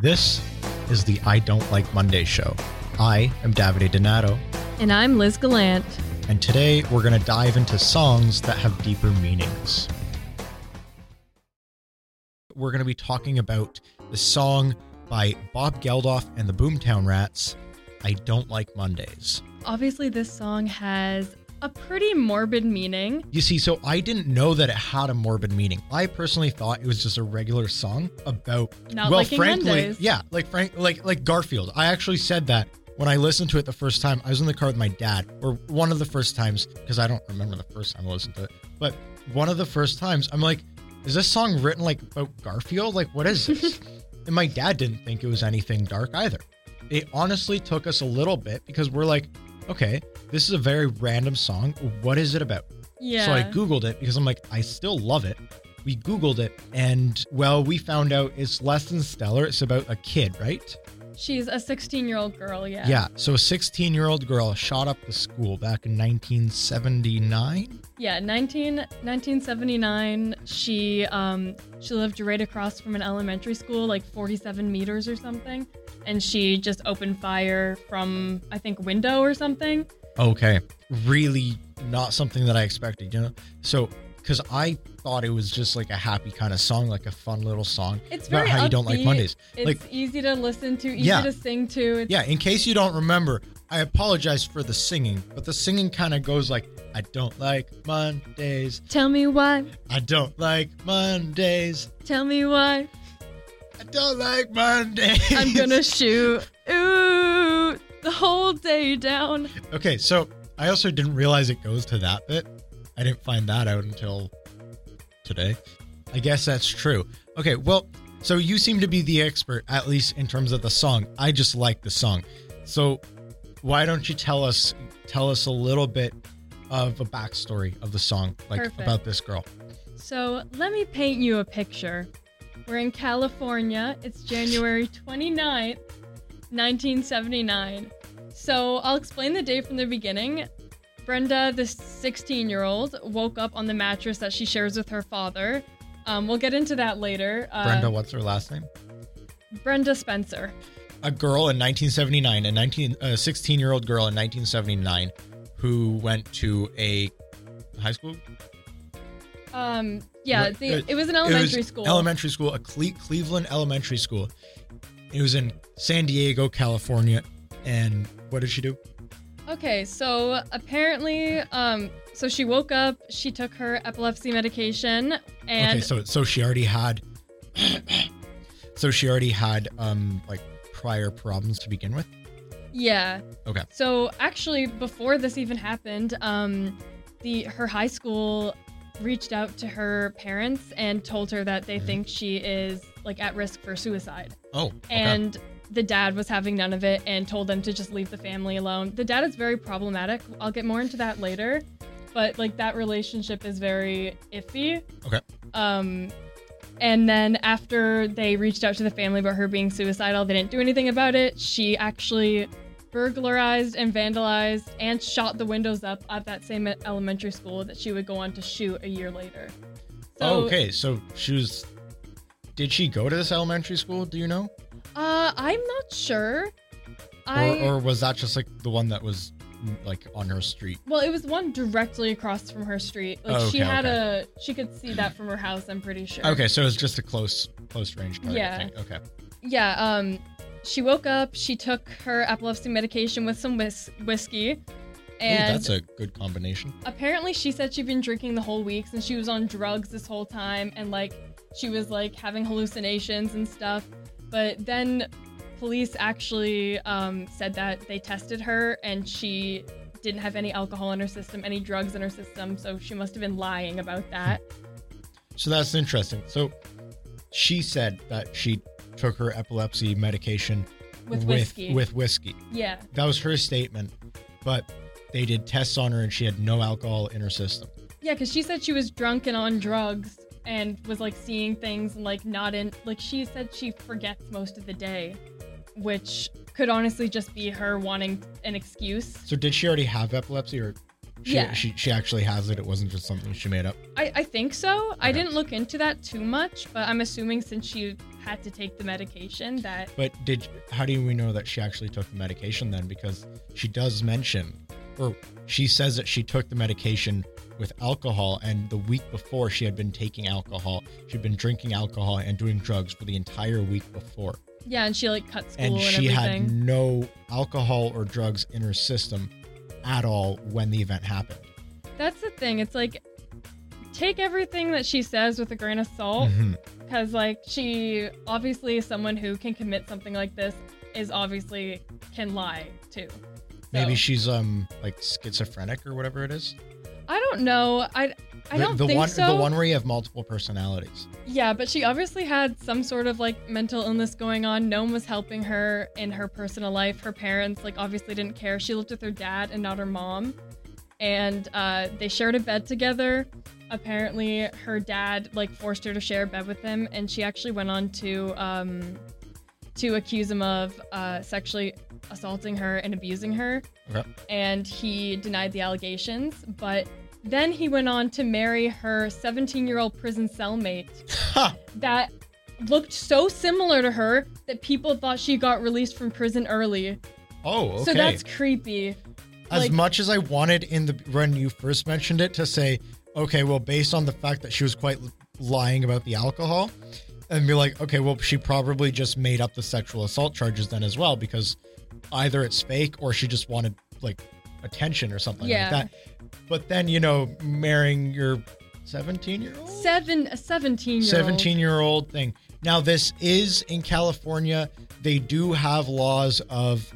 This is the I Don't Like Monday show. I am Davide Donato, And I'm Liz Gallant. and today we're going to dive into songs that have deeper meanings. We're going to be talking about the song by Bob Geldof and the Boomtown Rats, I Don't Like Mondays. Obviously, this song has a pretty morbid meaning. You see, so I didn't know that it had a morbid meaning. I personally thought it was just a regular song about Not well, frankly, Mondays. yeah, like Frank, like like Garfield. I actually said that when I listened to it the first time. I was in the car with my dad, or one of the first times, because I don't remember the first time I listened to it. But one of the first times, I'm like, is this song written like about Garfield? Like, what is this? and my dad didn't think it was anything dark either. It honestly took us a little bit because we're like, okay, this is a very random song. What is it about? Yeah. So I Googled it because I'm like, I still love it. We Googled it, and well, we found out it's less than stellar. It's about a kid, right? She's a 16 year old girl, yeah. Yeah. So a 16 year old girl shot up the school back in 1979. Yeah, 19, 1979. She um she lived right across from an elementary school, like 47 meters or something, and she just opened fire from I think window or something. Okay. Really not something that I expected, you know? So, because I thought it was just like a happy kind of song, like a fun little song It's about how you don't like. Mondays. It's Like, easy to listen to, easy Yeah. to sing to. It's, Yeah, in case you don't remember, I apologize for the singing, but the singing kind of goes like, I don't like Mondays. Tell me why. I don't like Mondays. Tell me why. I don't like Mondays. I'm gonna shoot. Ooh, the whole day down. Okay, so I also didn't realize it goes to that bit. I didn't find that out until today. I guess that's true. Okay, well, so you seem to be the expert, at least in terms of the song. I just like the song. So why don't you tell us tell us a little bit of a backstory of the song, like Perfect. about this girl? So let me paint you a picture. We're in California. It's January 29th, 1979. So I'll explain the day from the beginning. Brenda, the 16 year old, woke up on the mattress that she shares with her father. Um, we'll get into that later. Uh, Brenda, what's her last name? Brenda Spencer. A girl in 1979, a 19 a 16 year old girl in 1979 who went to a high school Um, yeah, the, uh, it was an It was elementary school. Elementary school, a Cle- Cleveland elementary school. It was in San Diego, California. And what did she do? Okay, so apparently, um, so she woke up, she took her epilepsy medication, and okay, so so she already had so she already had um like prior problems to begin with. yeah. Okay. So actually, before this even happened, um, the her high school reached out to her parents and told her that they Mhm. think she is like at risk for suicide, Oh, okay. and the dad was having none of it and told them to just leave the family alone. The dad is very problematic. I'll get more into that later, but like that relationship is very iffy. Okay. Um, and then after they reached out to the family about her being suicidal, they didn't do anything about it. She actually burglarized and vandalized and shot the windows up at that same elementary school that she would go on to shoot a year later. So, oh, okay, so she was did she go to this elementary school? Do you know? Uh, I'm not sure. I Or, or was that just like the one that was like on her street? well, it was one directly across from her street. Like Oh, she had okay. a, she could see that from her house. I'm pretty sure. Okay, so it was just a close close range Yeah. Okay. Yeah, um, she woke up, she took her epilepsy medication with some whis- whiskey, Ooh, that's a good combination. apparently she said she'd been drinking the whole week since she was on drugs this whole time, and like she was like having hallucinations and stuff. But then police actually um, said that they tested her and she didn't have any alcohol in her system, any drugs in her system, so she must have been lying about that. So that's interesting. So she said that she took her epilepsy medication With whiskey. With whiskey. Yeah. That was her statement. But they did tests on her and she had no alcohol in her system. Yeah, because she said she was drunk and on drugs and was like seeing things and like not in like she said she forgets most of the day, which could honestly just be her wanting an excuse. So did she already have epilepsy or she, Yeah. she she actually has it? It wasn't just something she made up. I, I think so. I didn't look into that too much, but I'm assuming since she had to take the medication that But did how do we know that she actually took the medication then? Because she does mention, or she says that she took the medication with alcohol, and the week before she had been taking alcohol. She'd been drinking alcohol and doing drugs for the entire week before, yeah, and she like cut school and and, she everything. had no alcohol or drugs in her system at all when the event happened. That's the thing. It's like take everything that she says with a grain of salt Mhm. Because like she obviously is someone who can commit something like this is obviously can lie too. Maybe So, she's um like schizophrenic or whatever it is. I don't know. I I the, don't the think one so. the one where you have multiple personalities. Yeah, but she obviously had some sort of like mental illness going on. No one was helping her in her personal life. Her parents, like, obviously didn't care. She lived with her dad and not her mom. And uh, they shared a bed together. Apparently, her dad like forced her to share a bed with him, and she actually went on to um, to accuse him of uh, sexually assaulting her and abusing her. Okay. And he denied the allegations, but then he went on to marry her 17 year old prison cellmate Ha! that looked so similar to her that people thought she got released from prison early. Oh, okay. So that's creepy. as like- much as I wanted in the when you first mentioned it to say, okay, well, based on the fact that she was quite lying about the alcohol, and be like, okay, well, she probably just made up the sexual assault charges then as well because either it's fake or she just wanted like attention or something Yeah. like that. But then you know, marrying your seventeen-year-old, Seven, a 17 year old. 17 year old thing. Now, this is in California. They do have laws of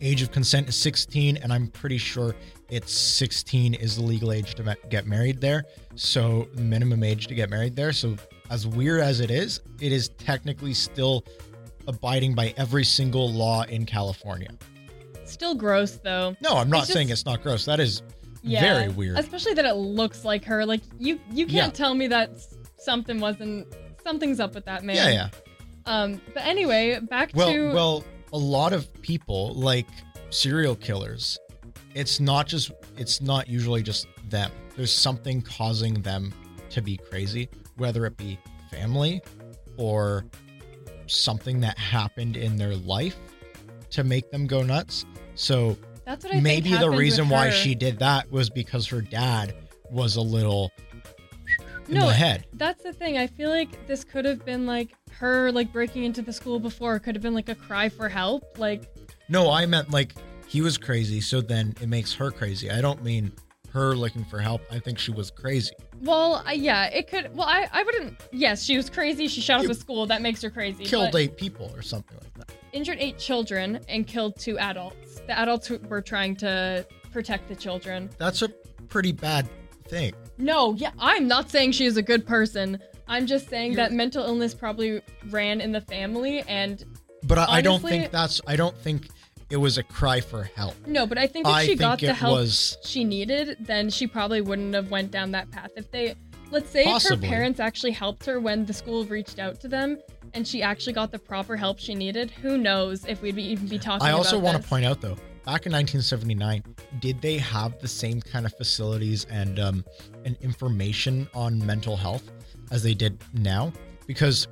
age of consent is 16, and I'm pretty sure it's 16 is the legal age to get married there. So, minimum age to get married there. So, as weird as it is, it is technically still abiding by every single law in California. Still gross though. No, I'm not It's saying just- it's not gross. That is Yeah. very weird. Especially that it looks like her. Like you, you can't Yeah. tell me that something wasn't. Something's up with that man. yeah, yeah. Um. But anyway, back Well, to well, a lot of people like serial killers. It's not just. It's not usually just them. There's something causing them to be crazy, whether it be family or something that happened in their life to make them go nuts. So that's what I maybe the reason why she did that was because her dad was a little No, the head. That's the thing. I feel like this could have been like her like breaking into the school before. It could have been like a cry for help. Like No, I meant like he was crazy, so then it makes her crazy. I don't mean her looking for help. I think she was crazy. Well, uh, yeah, it could. Well, I, I wouldn't. Yes, she was crazy. She shot up a school. That makes her crazy. Killed but eight people or something like that. injured eight children and killed two adults. The adults who were trying to protect the children. That's a pretty bad thing. No, yeah, I'm not saying she is a good person. I'm just saying that mental illness probably ran in the family, and But I, I don't Honestly- think that's I don't think it was a cry for help. no, but I think if I she think got the it help was she needed, then she probably wouldn't have went down that path. If they, let's say, if her parents actually helped her when the school reached out to them, and she actually got the proper help she needed, who knows if we'd be, even be talking. I also about want this. to point out though, back in 1979, did they have the same kind of facilities and um, and information on mental health as they did now? Because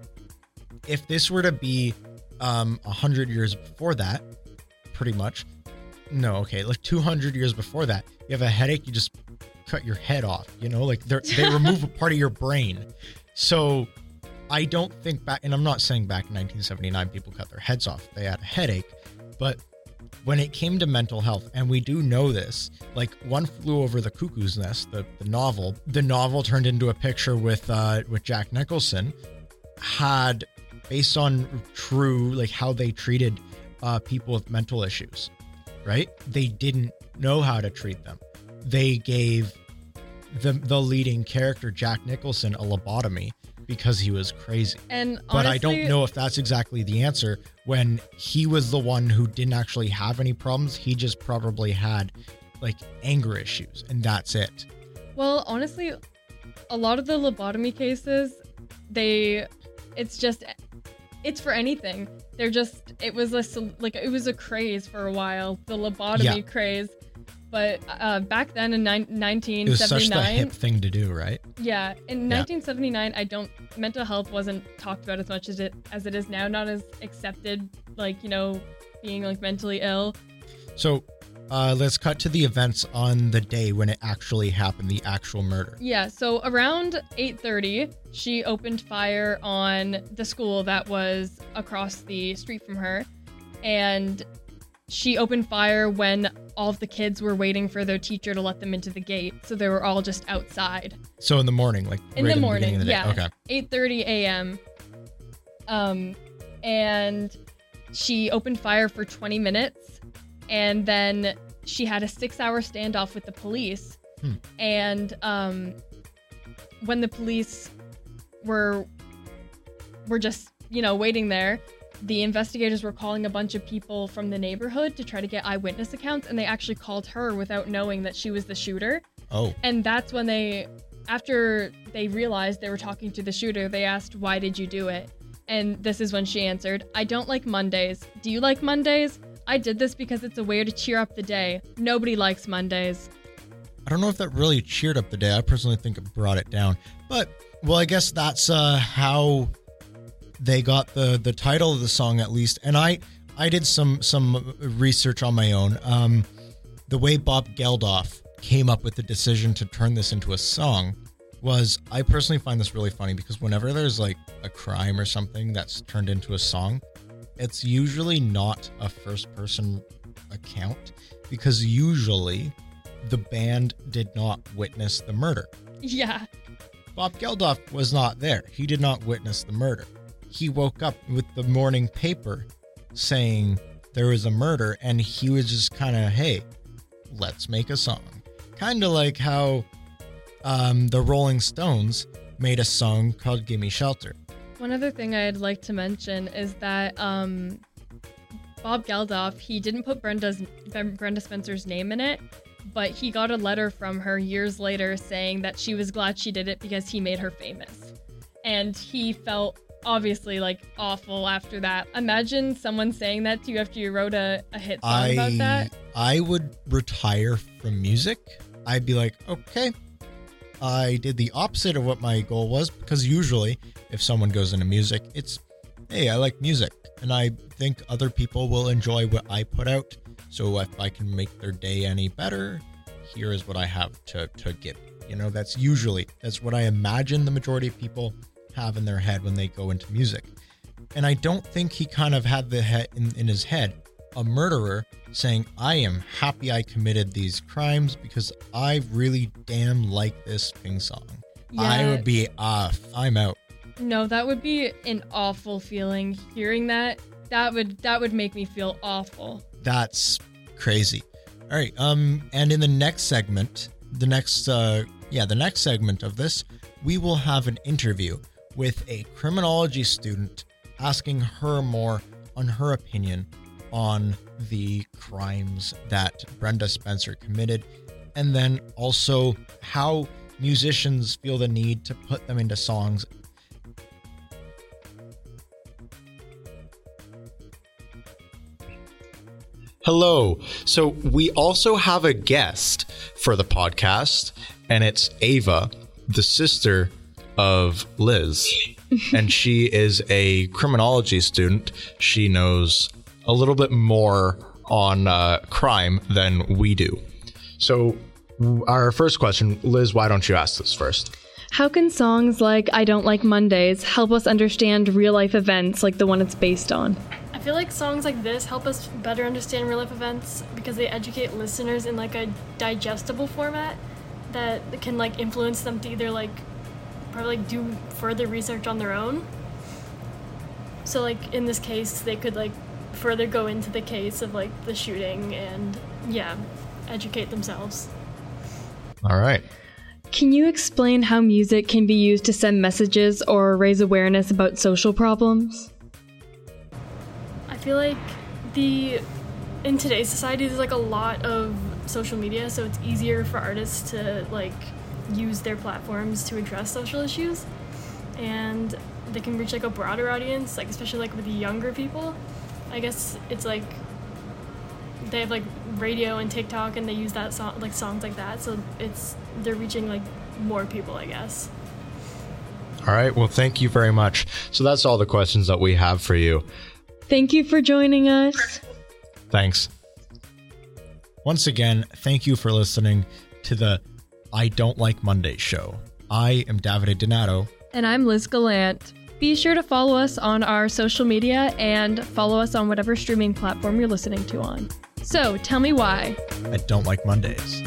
if this were to be um, 100 years before that, pretty much, no, okay, like 200 years before that, you have a headache, you just cut your head off. You know, like they they remove a part of your brain. So I don't think back, and I'm not saying back in 1979 people cut their heads off. They had a headache, but when it came to mental health, and we do know this, like one flew over the cuckoo's nest, the, the novel. The novel turned into a picture with uh, with Jack Nicholson, had based on true like how they treated uh, people with mental issues, right? They didn't know how to treat them. They gave the the leading character Jack Nicholson a lobotomy because he was crazy. And But I don't know if that's exactly the answer when he was the one who didn't actually have any problems. He just probably had like anger issues and that's it. Well, honestly, a lot of the lobotomy cases, they, it's just, it's for anything. They're just, it was a like it was a craze for a while, the lobotomy Yeah. craze. But uh, back then in nineteen seventy nine, It was such the hip thing to do, right? Yeah, in Yeah. 1979, I don't mental health wasn't talked about as much as it as it is now. Not as accepted, like you know, being like mentally ill. So uh, let's cut to the events on the day when it actually happened, the actual murder. Yeah, so around 8:30, she opened fire on the school that was across the street from her, and she opened fire when all of the kids were waiting for their teacher to let them into the gate. So they were all just outside. So in the morning, like in right the morning of the day. yeah Okay. 8:30 a.m. um and she opened fire for 20 minutes and then she had a 6-hour standoff with the police Hmm. and um when the police were were just you know waiting there the investigators were calling a bunch of people from the neighborhood to try to get eyewitness accounts and they actually called her without knowing that she was the shooter Oh, and that's when they, after they realized they were talking to the shooter, they asked, Why did you do it? And this is when she answered, I don't like Mondays. Do you like Mondays? I did this because it's a way to cheer up the day. Nobody likes Mondays. I don't know if that really cheered up the day. I personally think it brought it down. But well, I guess that's uh, how they got the the title of the song at least. And I I did some some research on my own. Um, the way Bob Geldof came up with the decision to turn this into a song was I personally find this really funny because whenever there's like a crime or something that's turned into a song, it's usually not a first person account because usually the band did not witness the murder. Yeah. Bob Geldof was not there. He did not witness the murder. He woke up with the morning paper saying there was a murder, and he was just kind of, hey, let's make a song. Kind of like how um, the Rolling Stones made a song called Gimme Shelter. One other thing I'd like to mention is that um, Bob Geldof, he didn't put Brenda's Brenda Spencer's name in it, but he got a letter from her years later saying that she was glad she did it because he made her famous. And he felt obviously like awful after that. Imagine someone saying that to you after you wrote a, a hit song about I that. I would retire from music. I'd be like, okay, I did the opposite of what my goal was because usually if someone goes into music, it's hey, I like music and I think other people will enjoy what I put out. So if I can make their day any better, here is what I have to to give. You know, that's usually that's what I imagine the majority of people have in their head when they go into music. And I don't think he kind of had the head in, in his head a murderer saying, I am happy I committed these crimes because I really damn like this Ping song. I would be off. I'm out. No, that would be an awful feeling. Hearing that, that would that would make me feel awful. That's crazy. All right. Um, and in the next segment, the next uh yeah, the next segment of this, we will have an interview with a criminology student asking her more on her opinion on the crimes that Brenda Spencer committed, and then also how musicians feel the need to put them into songs. Hello. So we also have a guest for the podcast, and it's Ava, the sister of Liz. and she is a criminology student. She knows a little bit more on uh, crime than we do. So, our first question, Liz, why don't you ask this first? How can songs like I Don't Like Mondays help us understand real life events like the one it's based on? I feel like songs like this help us better understand real life events because they educate listeners in like a digestible format that can like influence them to either like probably like do further research on their own. So like in this case, they could like further go into the case of like the shooting and yeah, educate themselves. All right. Can you explain how music can be used to send messages or raise awareness about social problems? I feel like the in today's society there's like a lot of social media, so it's easier for artists to like use their platforms to address social issues, and they can reach like a broader audience, like especially like with the younger people. I guess it's like they have like radio and TikTok, and they use that song like songs like that, so it's they're reaching like more people, I guess. All right. Well, thank you very much. So that's all the questions that we have for you. Thank you for joining us. Thanks. Once again, thank you for listening to the I Don't Like Monday show. I am Davide Donato. And I'm Liz Gallant. Be sure to follow us on our social media and follow us on whatever streaming platform you're listening to on. So tell me why. I don't like Mondays.